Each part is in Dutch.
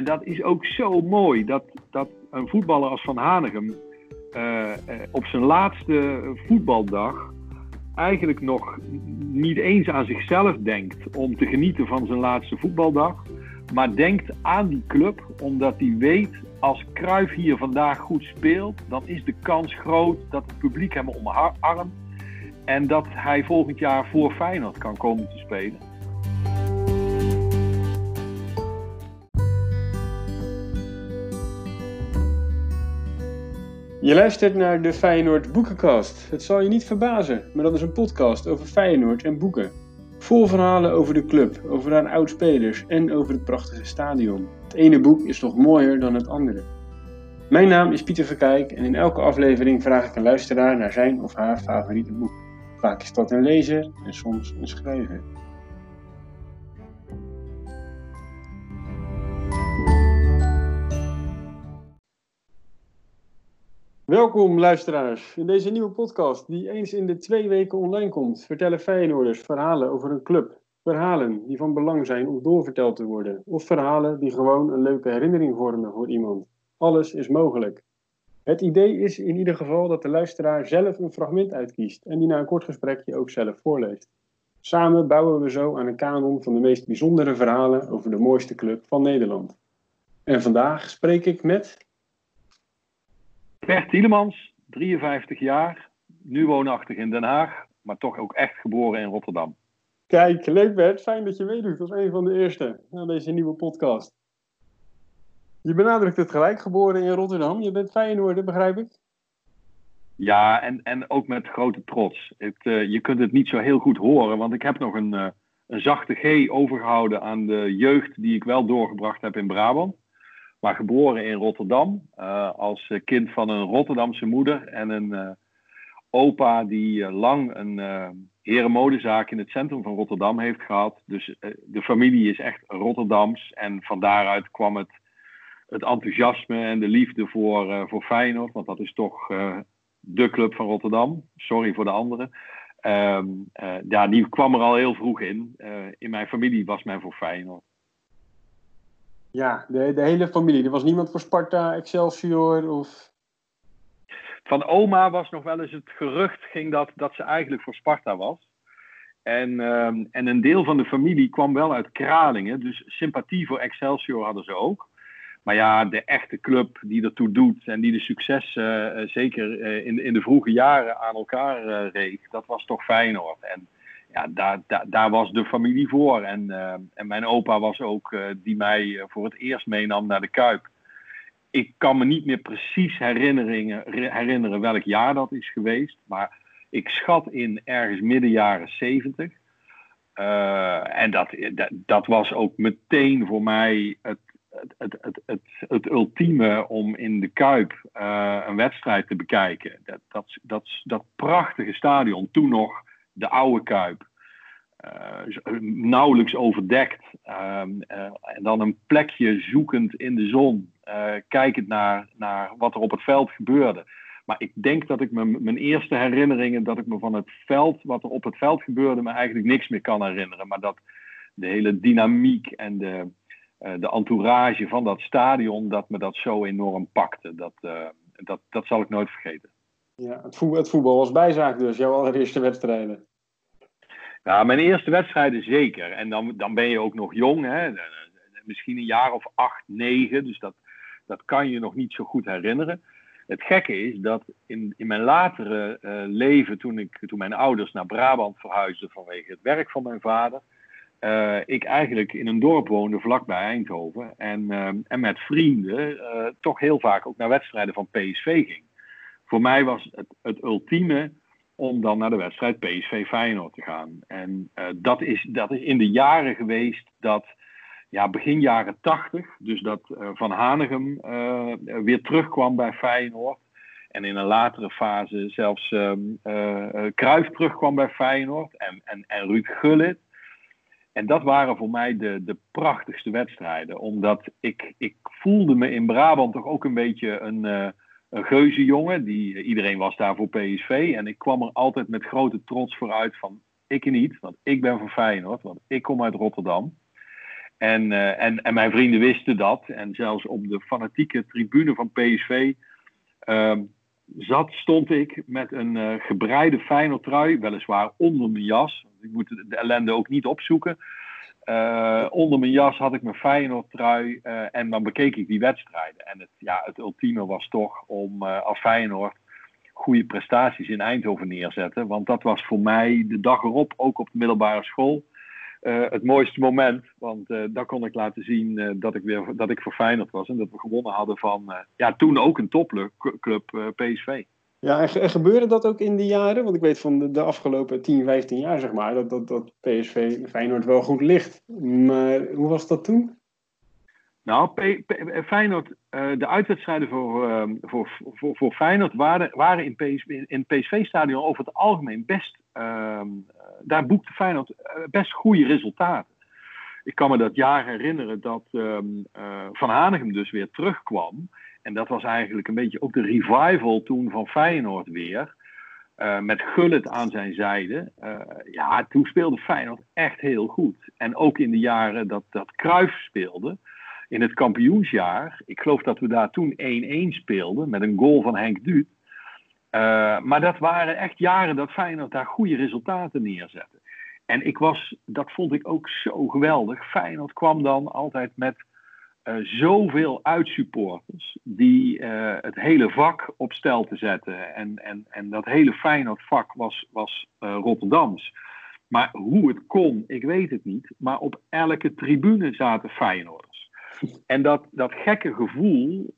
En dat is ook zo mooi dat, dat een voetballer als Van Hanegem uh, op zijn laatste voetbaldag eigenlijk nog niet eens aan zichzelf denkt om te genieten van zijn laatste voetbaldag. Maar denkt aan die club omdat hij weet als Cruijff hier vandaag goed speelt, dan is de kans groot dat het publiek hem omarmt en dat hij volgend jaar voor Feyenoord kan komen te spelen. Je luistert naar de Feyenoord Boekenkast. Het zal je niet verbazen, maar dat is een podcast over Feyenoord en boeken. Vol verhalen over de club, over haar oud-spelers en over het prachtige stadion. Het ene boek is nog mooier dan het andere. Mijn naam is Pieter Verkijk en in elke aflevering vraag ik een luisteraar naar zijn of haar favoriete boek. Vaak is dat een lezer en soms een schrijver. Welkom luisteraars. In deze nieuwe podcast, die eens in de twee weken online komt, vertellen Feyenoorders verhalen over een club. Verhalen die van belang zijn om doorverteld te worden. Of verhalen die gewoon een leuke herinnering vormen voor iemand. Alles is mogelijk. Het idee is in ieder geval dat de luisteraar zelf een fragment uitkiest en die na een kort gesprekje ook zelf voorleest. Samen bouwen we zo aan een kanon van de meest bijzondere verhalen over de mooiste club van Nederland. En vandaag spreek ik met Bert Tielemans, 53 jaar, nu woonachtig in Den Haag, maar toch ook echt geboren in Rotterdam. Kijk, leuk Bert, fijn dat je meedoet als een van de eerste aan deze nieuwe podcast. Je benadrukt het gelijk, geboren in Rotterdam. Je bent Feyenoorder, begrijp ik? Ja, en, en ook met grote trots. Het, uh, je kunt het niet zo heel goed horen, want ik heb nog een, uh, een zachte G overgehouden aan de jeugd die ik wel doorgebracht heb in Brabant maar geboren in Rotterdam. Uh, als kind van een Rotterdamse moeder en een uh, opa die lang een herenmodezaak in het centrum van Rotterdam heeft gehad. Dus de familie is echt Rotterdams en van daaruit kwam het, het enthousiasme en de liefde voor, voor Feyenoord. Want dat is toch de club van Rotterdam. Sorry voor de anderen. Ehm, ja, die kwam er al heel vroeg in. in mijn familie was men voor Feyenoord. Ja, de, de hele familie. Er was niemand voor Sparta, Excelsior of... Van oma was nog wel eens het gerucht ging dat, dat ze eigenlijk voor Sparta was. En, um, en een deel van de familie kwam wel uit Kralingen. Dus sympathie voor Excelsior hadden ze ook. Maar ja, de echte club die ertoe doet en die de succes uh, zeker uh, in, in de vroege jaren aan elkaar uh, reed, dat was toch Feyenoord. En ja, daar, daar, daar, was de familie voor. En, uh, en mijn opa was ook uh, die mij eh, voor het eerst meenam naar de Kuip. Ik kan me niet meer precies herinneren welk jaar dat is geweest. Maar ik schat in ergens midden jaren zeventig. en dat, dat, dat, was ook meteen voor mij het, het, het, het, het, het ultieme om in de Kuip een wedstrijd te bekijken. Dat, dat, dat, dat prachtige stadion, toen nog de oude Kuip. Uh, nauwelijks overdekt. Uh, uh, en dan een plekje zoekend in de zon, kijkend naar, naar wat er op het veld gebeurde. Maar ik denk dat ik me, mijn eerste herinneringen, dat ik me van het veld, wat er op het veld gebeurde, me eigenlijk niks meer kan herinneren. Maar dat de hele dynamiek en de, de entourage van dat stadion, dat me dat zo enorm pakte. Dat, dat, dat zal ik nooit vergeten. Ja, het voetbal, was bijzaak dus, jouw allereerste wedstrijden. Ja, mijn eerste wedstrijden zeker. En dan, dan ben je ook nog jong, hè? misschien een jaar of acht, negen. Dus dat, dat kan je nog niet zo goed herinneren. Het gekke is dat in, in mijn latere uh, leven, toen, ik, toen mijn ouders naar Brabant verhuisden vanwege het werk van mijn vader, ik eigenlijk in een dorp woonde vlakbij Eindhoven. En, en met vrienden toch heel vaak ook naar wedstrijden van PSV ging. Voor mij was het, het ultieme om dan naar de wedstrijd PSV Feyenoord te gaan. En uh, dat, is, dat is in de jaren geweest dat, ja, begin jaren tachtig, dus dat uh, Van Hanegem uh, weer terugkwam bij Feyenoord. En in een latere fase zelfs Kruijf terugkwam bij Feyenoord en, en, en Ruud Gullit. En dat waren voor mij de, de prachtigste wedstrijden. Omdat ik, ik voelde me in Brabant toch ook een beetje een een geuzenjongen. Die, iedereen was daar voor PSV. En ik kwam er altijd met grote trots vooruit van ik niet, want ik ben van Feyenoord, want ik kom uit Rotterdam. En, en, en mijn vrienden wisten dat. En zelfs op de fanatieke tribune van PSV ehm, zat, stond ik met een gebreide Feyenoord trui, weliswaar onder mijn jas. Ik moet de ellende ook niet opzoeken. Uh, onder mijn jas had ik mijn Feyenoord trui uh, en dan bekeek ik die wedstrijden. En het, ja, het ultieme was toch om uh, als Feyenoord goede prestaties in Eindhoven neerzetten. Want dat was voor mij de dag erop, ook op de middelbare school, het mooiste moment. Want daar kon ik laten zien dat, ik weer, dat ik voor Feyenoord was en dat we gewonnen hadden van ja, toen ook een topclub PSV. Ja, en, gebeurde dat ook in die jaren? Want ik weet van de, de, afgelopen 10, 15 jaar, zeg maar, dat, dat, dat PSV Feyenoord wel goed ligt. Maar hoe was dat toen? Nou, Feyenoord, uh, de uitwedstrijden voor, uh, voor, voor, voor Feyenoord waren, waren in, PSV, in PSV-stadion over het algemeen best, uh, daar boekte Feyenoord eh, best goede resultaten. Ik kan me dat jaar herinneren dat ehm, Van Hanegem dus weer terugkwam. En dat was eigenlijk een beetje ook de revival toen van Feyenoord weer. Uh, met Gullit aan zijn zijde. Uh, ja, toen speelde Feyenoord echt heel goed. En ook in de jaren dat, dat Cruijff speelde, in het kampioensjaar. Ik geloof dat we daar toen 1-1 speelden met een goal van Henk Duut. Uh, maar dat waren echt jaren dat Feyenoord daar goede resultaten neerzette. En ik was, dat vond ik ook zo geweldig. Feyenoord kwam dan altijd met zoveel uitsupporters die uh, het hele vak op stel te zetten. En, en, en dat hele Feyenoord vak was, was uh, Rotterdams. Maar hoe het kon, ik weet het niet. Maar op elke tribune zaten Feyenoorders. En dat, dat gekke gevoel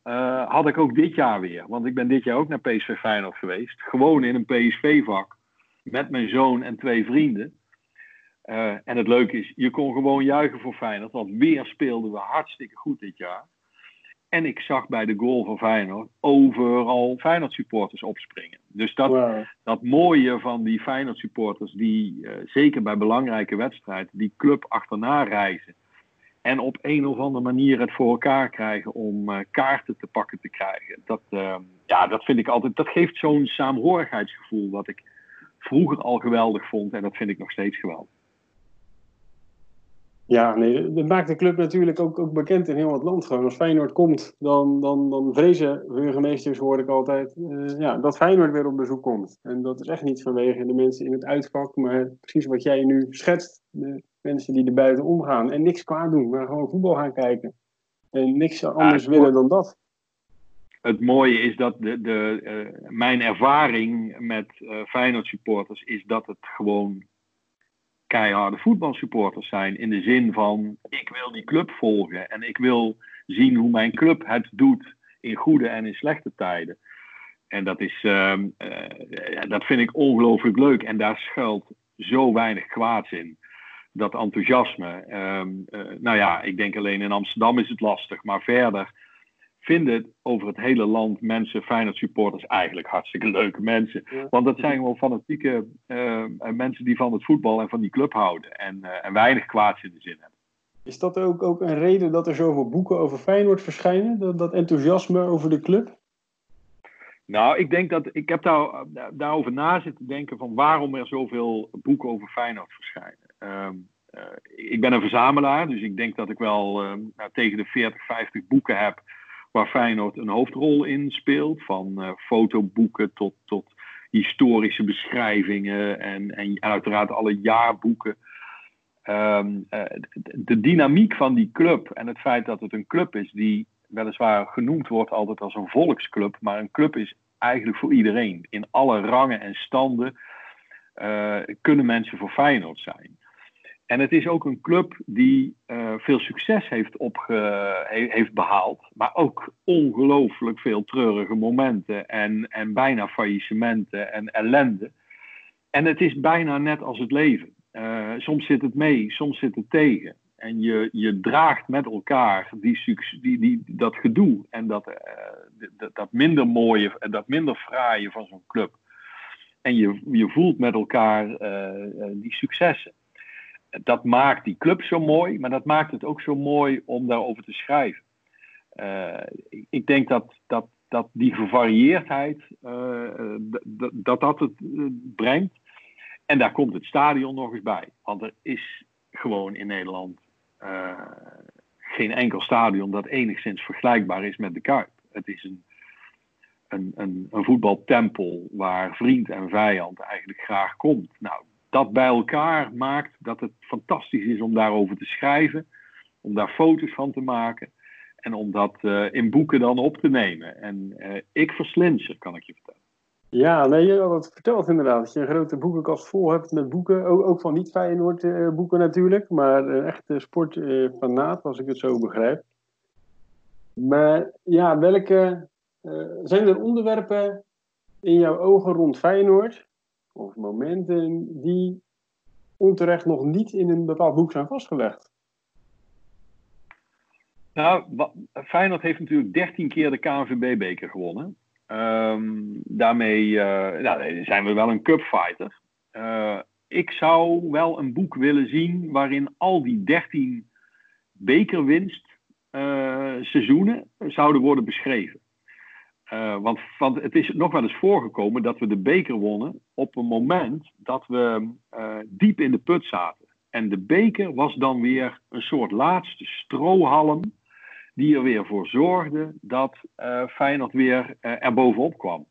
had ik ook dit jaar weer. Want ik ben dit jaar ook naar PSV Feyenoord geweest. Gewoon in een PSV-vak. Met mijn zoon en twee vrienden. Uh, en het leuke is, je kon gewoon juichen voor Feyenoord, want weer speelden we hartstikke goed dit jaar. En ik zag bij de goal van Feyenoord overal Feyenoord supporters opspringen. Dus dat, wow. dat mooie van die Feyenoord supporters, die uh, zeker bij belangrijke wedstrijden, die club achterna reizen. En op een of andere manier het voor elkaar krijgen om uh, kaarten te pakken te krijgen. Dat, ja, dat vind ik altijd, dat geeft zo'n saamhorigheidsgevoel wat ik vroeger al geweldig vond. En dat vind ik nog steeds geweldig. Ja, nee, dat maakt de club natuurlijk ook, ook bekend in heel het land. Gewoon als Feyenoord komt, dan, dan, dan vrezen burgemeesters, hoor ik altijd, uh, ja, dat Feyenoord weer op bezoek komt. En dat is echt niet vanwege de mensen in het uitvak, maar precies wat jij nu schetst. De mensen die er buiten omgaan en niks kwaad doen, maar gewoon voetbal gaan kijken. En niks anders ja, willen dan dat. Het mooie is dat de, de, uh, mijn ervaring met uh, Feyenoord supporters is dat het gewoon keiharde voetbalsupporters zijn. In de zin van, ik wil die club volgen en ik wil zien hoe mijn club het doet in goede en in slechte tijden. En dat, is, uh, uh, dat vind ik ongelooflijk leuk. En daar schuilt zo weinig kwaads in. Dat enthousiasme. Uh, nou ja, ik denk alleen in Amsterdam is het lastig. Maar verder vinden over het hele land mensen, Feyenoord supporters, eigenlijk hartstikke leuke mensen. Want dat zijn gewoon fanatieke uh, mensen die van het voetbal en van die club houden. En, uh, en weinig kwaads in de zin hebben. Is dat ook, ook een reden dat er zoveel boeken over Feyenoord verschijnen? Dat, dat enthousiasme over de club? Nou, ik denk dat ik heb daar, daarover na zitten denken van waarom er zoveel boeken over Feyenoord verschijnen. Um, uh, ik ben een verzamelaar, dus ik denk dat ik wel uh, nou, tegen de 40, 50 boeken heb waar Feyenoord een hoofdrol in speelt. Van uh, fotoboeken tot, tot historische beschrijvingen en, en uiteraard alle jaarboeken. Um, uh, de dynamiek van die club en het feit dat het een club is die weliswaar genoemd wordt altijd als een volksclub, maar een club is eigenlijk voor iedereen. In alle rangen en standen uh, kunnen mensen voor Feyenoord zijn. En het is ook een club die uh, veel succes heeft, opge, heeft behaald, maar ook ongelooflijk veel treurige momenten en, en bijna faillissementen en ellende. En het is bijna net als het leven. Uh, soms zit het mee, soms zit het tegen. En je, je draagt met elkaar die, die, die, dat gedoe en dat, uh, dat, dat minder mooie en dat minder fraaie van zo'n club. En je, je voelt met elkaar die successen dat maakt die club zo mooi, maar dat maakt het ook zo mooi om daarover te schrijven. Uh, ik denk dat, dat, dat die gevarieerdheid, uh, dat dat het brengt. En daar komt het stadion nog eens bij. Want er is gewoon in Nederland geen enkel stadion dat enigszins vergelijkbaar is met de Kuip. Het is een, een, een, een voetbaltempel waar vriend en vijand eigenlijk graag komt. Nou, dat bij elkaar maakt dat het fantastisch is om daarover te schrijven, om daar foto's van te maken en om dat uh, in boeken dan op te nemen. En uh, ik verslind ze, kan ik je vertellen. Ja, nee, je had het verteld inderdaad. Dat je een grote boekenkast vol hebt met boeken. Ook, ook van niet Feyenoord uh, boeken natuurlijk. Maar echt uh, sportfanaat, als ik het zo begrijp. Maar ja, welke... zijn er onderwerpen in jouw ogen rond Feyenoord... of momenten die onterecht nog niet in een bepaald boek zijn vastgelegd? Nou, Feyenoord heeft natuurlijk 13 keer de KNVB-beker gewonnen. Um, daarmee uh, nou, zijn we wel een cupfighter. Uh, ik zou wel een boek willen zien waarin al die 13 bekerwinst uh, zouden worden beschreven. Want, want het is nog wel eens voorgekomen dat we de beker wonnen op een moment dat we diep in de put zaten. En de beker was dan weer een soort laatste strohalm die er weer voor zorgde dat uh, Feyenoord weer er bovenop kwam.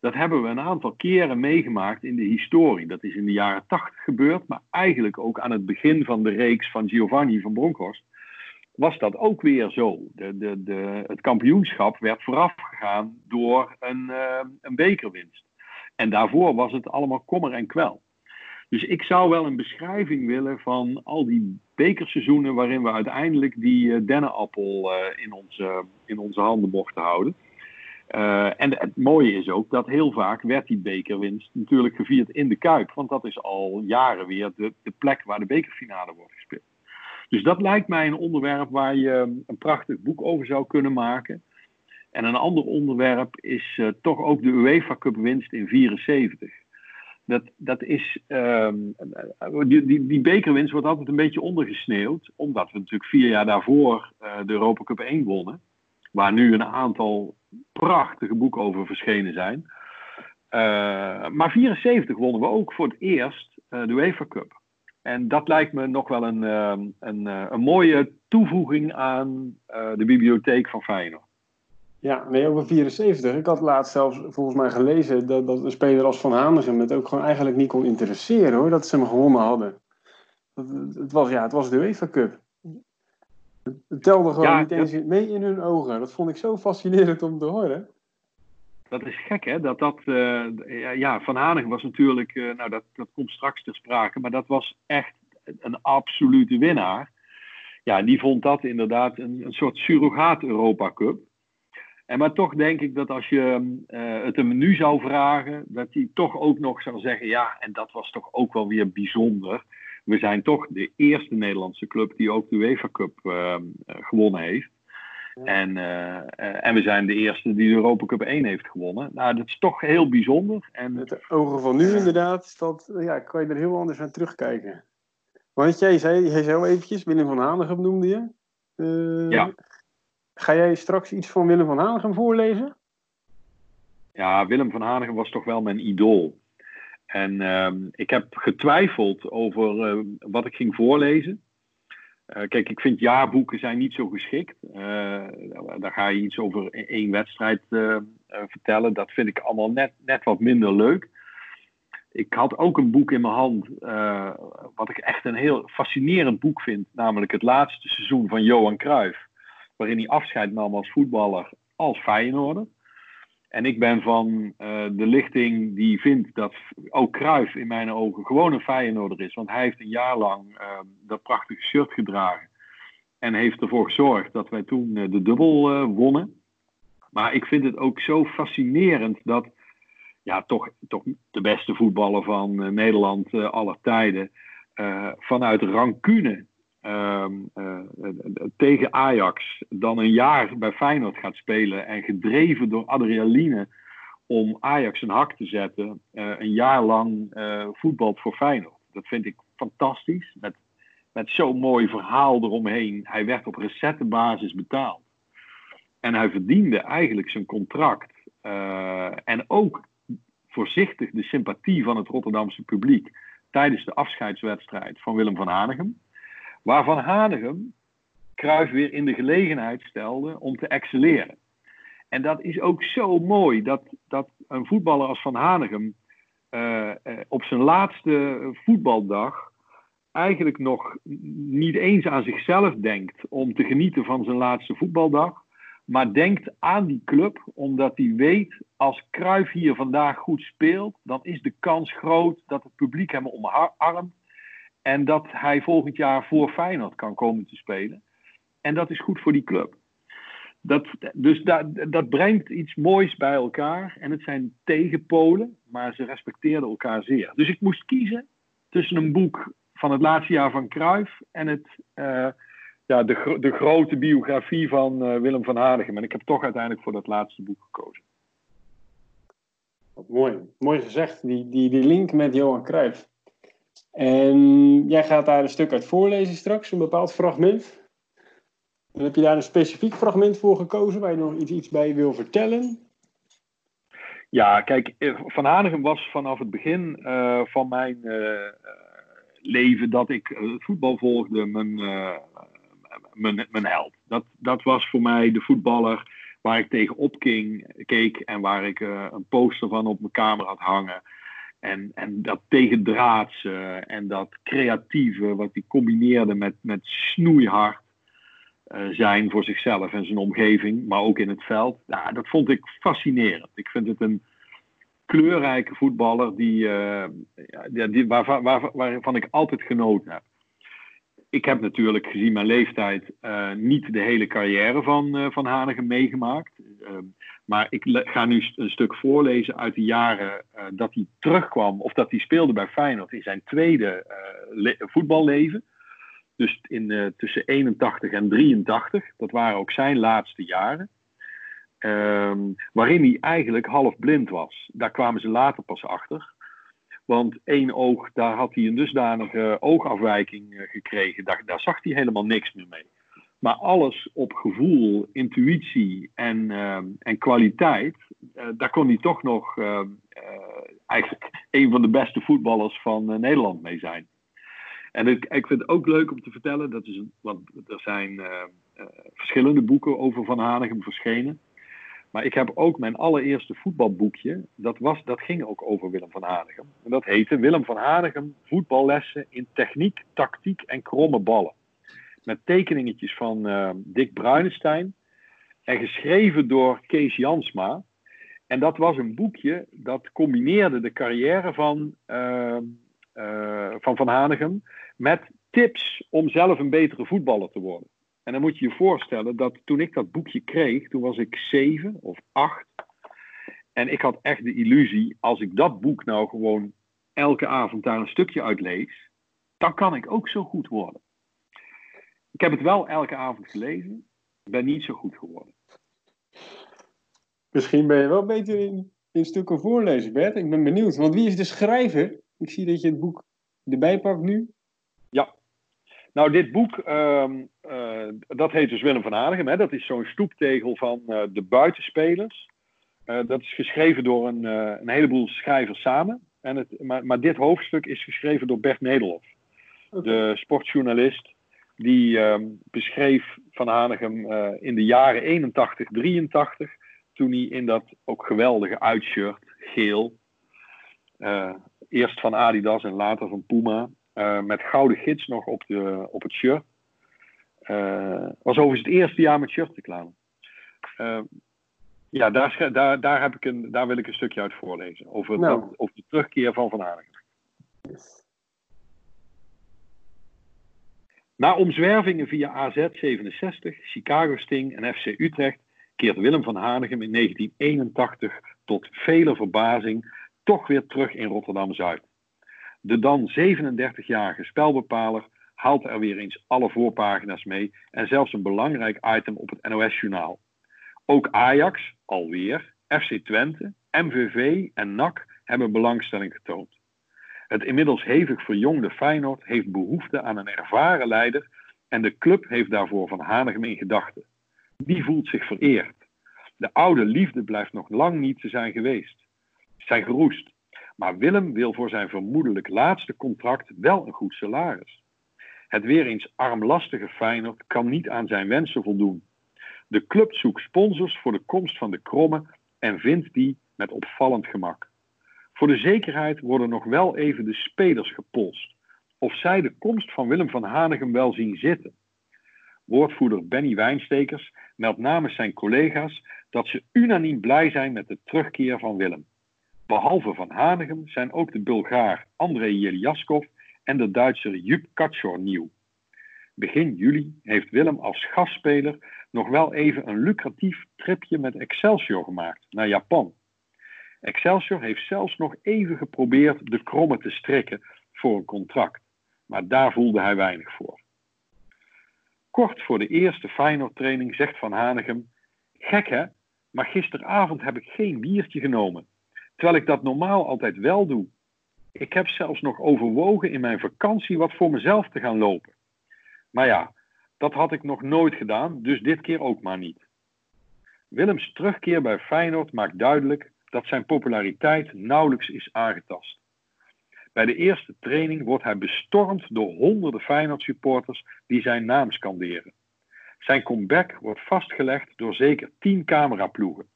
Dat hebben we een aantal keren meegemaakt in de historie. Dat is in de jaren tachtig gebeurd, maar eigenlijk ook aan het begin van de reeks van Giovanni van Bronckhorst was dat ook weer zo. De, de, de, het kampioenschap werd voorafgegaan door een, uh, een bekerwinst. En daarvoor was het allemaal kommer en kwel. Dus ik zou wel een beschrijving willen van al die bekerseizoenen waarin we uiteindelijk die uh, dennenappel uh, in, onze, in onze handen mochten houden. En het mooie is ook dat heel vaak werd die bekerwinst natuurlijk gevierd in de Kuip. Want dat is al jaren weer de, de plek waar de bekerfinale wordt gespeeld. Dus dat lijkt mij een onderwerp waar je een prachtig boek over zou kunnen maken. En een ander onderwerp is toch ook de UEFA Cup winst in 74 dat, dat is, um, die, die, die bekerwinst wordt altijd een beetje ondergesneeuwd, omdat we natuurlijk vier jaar daarvoor uh, de Europa Cup 1 wonnen, waar nu een aantal prachtige boeken over verschenen zijn. Uh, maar 74 wonnen we ook voor het eerst de UEFA Cup. En dat lijkt me nog wel een, ehm, een, een mooie toevoeging aan de bibliotheek van Feyenoord. Ja, nee, over 74. Ik had laatst zelfs volgens mij gelezen dat, dat een speler als Van Hanegem het ook gewoon eigenlijk niet kon interesseren hoor, dat ze hem gewonnen hadden. Het was, ja, het was de UEFA Cup. Het telde gewoon ja, niet eens mee in hun ogen. Dat vond ik zo fascinerend om te horen. Dat is gek, hè? Dat dat, uh, ja, Van Hanegem was natuurlijk, uh, nou dat, dat komt straks ter sprake, maar dat was echt een absolute winnaar. Ja, die vond dat inderdaad een, een soort surrogaat Europa Cup. En maar toch denk ik dat als je uh, het hem nu zou vragen, dat hij toch ook nog zou zeggen: ja, en dat was toch ook wel weer bijzonder. We zijn toch de eerste Nederlandse club die ook de UEFA Cup gewonnen heeft. En, uh, en we zijn de eerste die de Europa Cup 1 heeft gewonnen. Nou, dat is toch heel bijzonder. En... Met de ogen van nu inderdaad, dat, ja, kan je er heel anders aan terugkijken. Want jij zei, jij zei al eventjes, Willem van Hanegem noemde je. ja. Ga jij straks iets van Willem van Hanegem voorlezen? Ja, Willem van Hanegem was toch wel mijn idool. En uh, ik heb getwijfeld over uh, wat ik ging voorlezen. Uh, kijk, ik vind jaarboeken zijn niet zo geschikt. Uh, daar ga je iets over e-, één wedstrijd vertellen. Dat vind ik allemaal net, net wat minder leuk. Ik had ook een boek in mijn hand, wat ik echt een heel fascinerend boek vind. Namelijk het laatste seizoen van Johan Cruijff waarin hij afscheid nam als voetballer als Feyenoorder. En ik ben van uh, de lichting die vindt dat ook Cruijff in mijn ogen gewoon een Feyenoorder is. Want hij heeft een jaar lang uh, dat prachtige shirt gedragen. En heeft ervoor gezorgd dat wij toen uh, de dubbel wonnen. Maar ik vind het ook zo fascinerend dat ja, toch, toch de beste voetballer van Nederland aller tijden vanuit rancune Eh, tegen Ajax dan een jaar bij Feyenoord gaat spelen en gedreven door adrenaline om Ajax een hak te zetten, uh, een jaar lang uh, voetbalt voor Feyenoord. Dat vind ik fantastisch. Met, met zo'n mooi verhaal eromheen. Hij werd op receptenbasis betaald. En hij verdiende eigenlijk zijn contract. en ook voorzichtig de sympathie van het Rotterdamse publiek tijdens de afscheidswedstrijd van Willem van Hanegem. Waarvan Hanegem Cruijff weer in de gelegenheid stelde om te excelleren. En dat is ook zo mooi dat, dat een voetballer als Van Hanegem uh, op zijn laatste voetbaldag eigenlijk nog niet eens aan zichzelf denkt om te genieten van zijn laatste voetbaldag, maar denkt aan die club omdat hij weet als Cruijff hier vandaag goed speelt, dan is de kans groot dat het publiek hem omarmt en dat hij volgend jaar voor Feyenoord kan komen te spelen. En dat is goed voor die club. Dat, dus dat, dat brengt iets moois bij elkaar. En het zijn tegenpolen, maar ze respecteerden elkaar zeer. Dus ik moest kiezen tussen een boek van het laatste jaar van Cruijff en het, uh, ja, de, de grote biografie van uh, Willem van Hanegem. En ik heb toch uiteindelijk voor dat laatste boek gekozen. Mooi, mooi gezegd, die, die, die link met Johan Cruijff. En jij gaat daar een stuk uit voorlezen straks, een bepaald fragment. En heb je daar een specifiek fragment voor gekozen waar je nog iets, bij wil vertellen? Ja, kijk, eh, Van Hanegem was vanaf het begin uh, van mijn uh, leven dat ik voetbal volgde mijn, mijn, mijn held. Dat, dat was voor mij de voetballer waar ik tegenop ging, keek en waar ik een poster van op mijn kamer had hangen. En, en dat tegendraadse en dat creatieve, wat hij combineerde met, met snoeihard. Eh, zijn voor zichzelf en zijn omgeving, maar ook in het veld. Ja, dat vond ik fascinerend. Ik vind het een kleurrijke voetballer die, ja, die, waar, waar, waarvan ik altijd genoten heb. Ik heb natuurlijk gezien mijn leeftijd uh, niet de hele carrière van, van Hanegem meegemaakt. Ehm, maar ik ga nu een stuk voorlezen uit de jaren dat hij terugkwam, of dat hij speelde bij Feyenoord in zijn tweede voetballeven. Dus in, uh, tussen 81 en 83, dat waren ook zijn laatste jaren. Um, waarin hij eigenlijk half blind was. Daar kwamen ze later pas achter. Want één oog, daar had hij een dusdanige oogafwijking gekregen. Daar, zag hij helemaal niks meer mee. Maar alles op gevoel, intuïtie en, uh, en kwaliteit, uh, daar kon hij toch nog eigenlijk een van de beste voetballers van Nederland mee zijn. En ik, ik vind het ook leuk om te vertellen, dat is want er zijn uh, verschillende boeken over Van Hanegem verschenen. Maar ik heb ook mijn allereerste voetbalboekje, dat, was, dat ging ook over Willem van Hanegem. En dat heette Willem van Hanegem, voetballessen in techniek, tactiek en kromme ballen. Met tekeningetjes van uh, Dick Bruinestein en geschreven door Kees Jansma. En dat was een boekje dat combineerde de carrière van, van Van Hanegem met tips om zelf een betere voetballer te worden. En dan moet je je voorstellen dat toen ik dat boekje kreeg, toen was ik zeven of acht. En ik had echt de illusie, als ik dat boek nou gewoon elke avond daar een stukje uit lees, dan kan ik ook zo goed worden. Ik heb het wel elke avond gelezen, ben niet zo goed geworden. Misschien ben je wel beter in, in stukken voorlezen, Bert. Ik ben benieuwd. Want wie is de schrijver? Ik zie dat je het boek erbij pakt nu. Ja. Nou, dit boek, ehm, eh, dat heet dus Willem van Hanegem. Hè? Dat is zo'n stoeptegel van uh, de buitenspelers. Uh, dat is geschreven door een, een heleboel schrijvers samen. En het, maar, maar, dit hoofdstuk is geschreven door Bert Nederlof. De sportjournalist die ehm, beschreef Van Hanegem in de jaren 81, 83... toen hij in dat ook geweldige uitshirt, geel... eerst van Adidas en later van Puma... Uh, met gouden gids nog op, de, op het shirt. Was overigens het eerste jaar met shirtreclame. Uh, ja, daar, daar, daar, heb ik een, daar wil ik een stukje uit voorlezen. Over, nou. dat, over de terugkeer van Van Hanegem. Yes. Na omzwervingen via AZ 67, Chicago Sting en FC Utrecht keert Willem van Hanegem in 1981 tot vele verbazing toch weer terug in Rotterdam-Zuid. De dan 37-jarige spelbepaler haalt er weer eens alle voorpagina's mee en zelfs een belangrijk item op het NOS-journaal. Ook Ajax, alweer, FC Twente, MVV en NAC hebben belangstelling getoond. Het inmiddels hevig verjongde Feyenoord heeft behoefte aan een ervaren leider en de club heeft daarvoor Van Hanegem in gedachten. Die voelt zich vereerd. De oude liefde blijft nog lang niet te zijn geweest. Zijn geroest. Maar Willem wil voor zijn vermoedelijk laatste contract wel een goed salaris. Het weer eens armlastige Feyenoord kan niet aan zijn wensen voldoen. De club zoekt sponsors voor de komst van de kromme en vindt die met opvallend gemak. Voor de zekerheid worden nog wel even de spelers gepolst. Of zij de komst van Willem van Hanegem wel zien zitten. Woordvoerder Benny Wijnstekers meldt namens zijn collega's dat ze unaniem blij zijn met de terugkeer van Willem. Behalve van Hanegem zijn ook de Bulgaar Andrei Jeljaskov en de Duitser Jup Katschor nieuw. Begin juli heeft Willem als gastspeler nog wel even een lucratief tripje met Excelsior gemaakt naar Japan. Excelsior heeft zelfs nog even geprobeerd de kromme te strikken voor een contract, maar daar voelde hij weinig voor. Kort voor de eerste Feyenoord-training zegt Van Hanegem: Gek hè, maar gisteravond heb ik geen biertje genomen, terwijl ik dat normaal altijd wel doe. Ik heb zelfs nog overwogen in mijn vakantie wat voor mezelf te gaan lopen. Maar ja, dat had ik nog nooit gedaan, dus dit keer ook maar niet. Willems terugkeer bij Feyenoord maakt duidelijk dat zijn populariteit nauwelijks is aangetast. Bij de eerste training wordt hij bestormd door honderden Feyenoord-supporters die zijn naam scanderen. Zijn comeback wordt vastgelegd door zeker tien cameraploegen.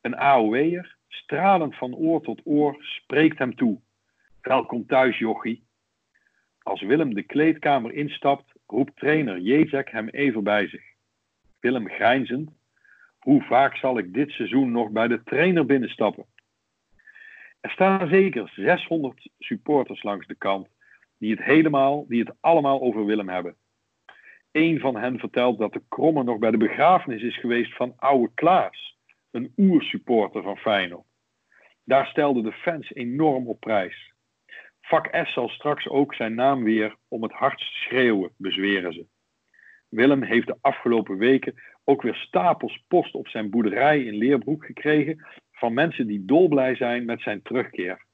Een AOW'er, stralend van oor tot oor, spreekt hem toe. Welkom thuis, jochie. Als Willem de kleedkamer instapt, roept trainer Jezek hem even bij zich. Willem grijnzend. Hoe vaak zal ik dit seizoen nog bij de trainer binnenstappen? Er staan zeker 600 supporters langs de kant die het helemaal, die het allemaal over Willem hebben. Een van hen vertelt dat de kromme nog bij de begrafenis is geweest van oude Klaas, een oersupporter van Feyenoord. Daar stelden de fans enorm op prijs. Vak S zal straks ook zijn naam weer om het hardst schreeuwen, bezweren ze. Willem heeft de afgelopen weken ook weer stapels post op zijn boerderij in Leerbroek gekregen van mensen die dolblij zijn met zijn terugkeer.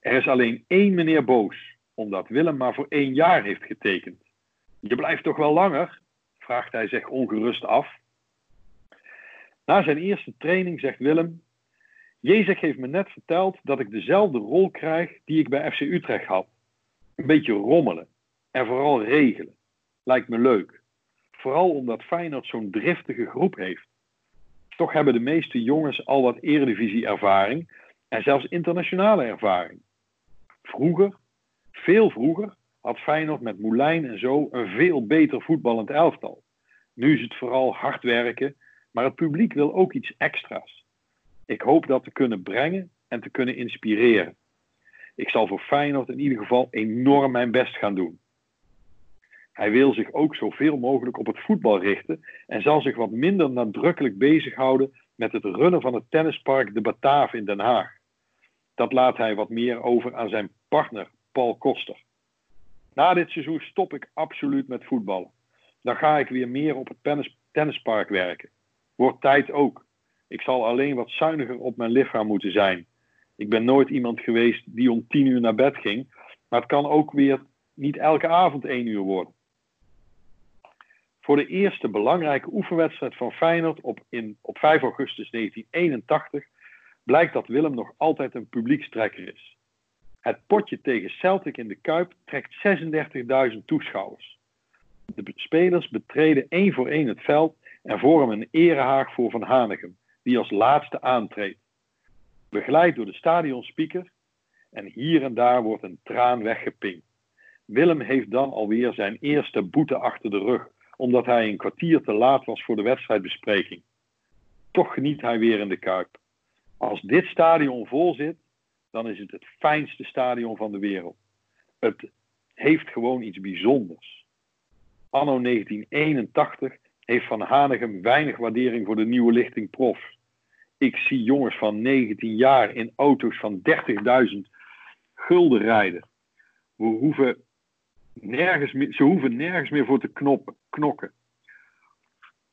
Er is alleen één meneer boos, omdat Willem maar voor één jaar heeft getekend. Je blijft toch wel langer? vraagt hij zich ongerust af. Na zijn eerste training zegt Willem: Jezek heeft me net verteld dat ik dezelfde rol krijg die ik bij FC Utrecht had. Een beetje rommelen en vooral regelen. Lijkt me leuk. Vooral omdat Feyenoord zo'n driftige groep heeft. Toch hebben de meeste jongens al wat eredivisie-ervaring en zelfs internationale ervaring. Vroeger, veel vroeger, had Feyenoord met Moulijn en zo een veel beter voetballend elftal. Nu is het vooral hard werken, maar het publiek wil ook iets extra's. Ik hoop dat te kunnen brengen en te kunnen inspireren. Ik zal voor Feyenoord in ieder geval enorm mijn best gaan doen. Hij wil zich ook zoveel mogelijk op het voetbal richten en zal zich wat minder nadrukkelijk bezighouden met het runnen van het tennispark De Bataaf in Den Haag. Dat laat hij wat meer over aan zijn partner Paul Koster. Na dit seizoen stop ik absoluut met voetballen. Dan ga ik weer meer op het tennispark werken. Wordt tijd ook. Ik zal alleen wat zuiniger op mijn lichaam moeten zijn. Ik ben nooit iemand geweest die om tien uur naar bed ging, maar het kan ook weer niet elke avond één uur worden. Voor de eerste belangrijke oefenwedstrijd van Feyenoord op, in, op 5 augustus 1981 blijkt dat Willem nog altijd een publiekstrekker is. Het potje tegen Celtic in de Kuip trekt 36.000 toeschouwers. De spelers betreden één voor één het veld en vormen een erehaag voor Van Hanegem, die als laatste aantreedt. Begeleid door de stadionspeaker en hier en daar wordt een traan weggepinkt. Willem heeft dan alweer zijn eerste boete achter de rug, omdat hij een kwartier te laat was voor de wedstrijdbespreking. Toch geniet hij weer in de Kuip. Als dit stadion vol zit, dan is het het fijnste stadion van de wereld. Het heeft gewoon iets bijzonders. Anno 1981 heeft Van Hanegem weinig waardering voor de nieuwe lichting prof. Ik zie jongens van 19 jaar in auto's van 30.000 gulden rijden. We hoeven nergens meer, ze hoeven nergens meer voor te knoppen, knokken.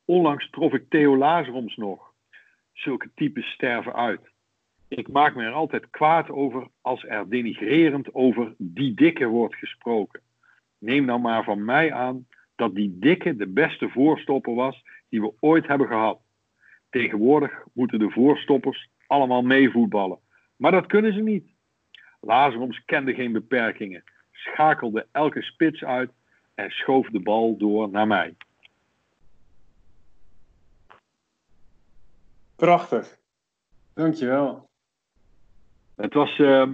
Onlangs trof ik Theo Lazaroms nog. Zulke types sterven uit. Ik maak me er altijd kwaad over als er denigrerend over die dikke wordt gesproken. Neem nou maar van mij aan dat die dikke de beste voorstopper was die we ooit hebben gehad. Tegenwoordig moeten de voorstoppers allemaal meevoetballen. Maar dat kunnen ze niet. Lazaroms kende geen beperkingen, schakelde elke spits uit en schoof de bal door naar mij. Prachtig. Dankjewel. Het was uh,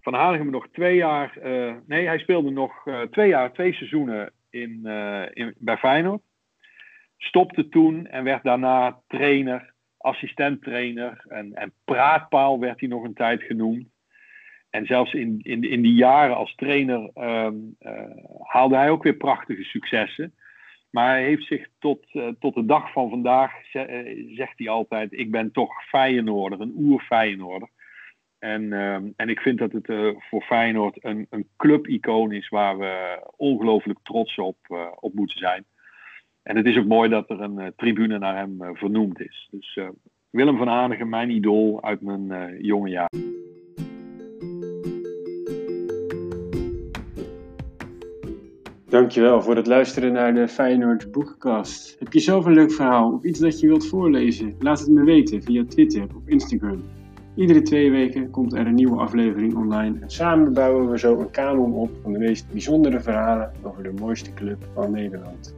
Van Hanegem nog twee jaar. Uh, nee, hij speelde nog uh, twee jaar, twee seizoenen in, in, bij Feyenoord. Stopte toen en werd daarna trainer, assistent-trainer. En, en praatpaal werd hij nog een tijd genoemd. En zelfs in, in, in die jaren als trainer um, haalde hij ook weer prachtige successen. Maar hij heeft zich tot, uh, tot de dag van vandaag, zegt hij altijd, ik ben toch Feyenoorder, een oer-Feyenoorder. En, uh, en ik vind dat het voor Feyenoord een, een clubicoon is waar we ongelooflijk trots op, op moeten zijn. En het is ook mooi dat er een tribune naar hem vernoemd is. Dus Willem van Hanegem, mijn idool uit mijn jonge jaren. Dankjewel voor het luisteren naar de Feyenoord Boekenkast. Heb je zelf een leuk verhaal of iets dat je wilt voorlezen? Laat het me weten via Twitter of Instagram. Iedere twee weken komt er een nieuwe aflevering online en samen bouwen we zo een kanon op van de meest bijzondere verhalen over de mooiste club van Nederland.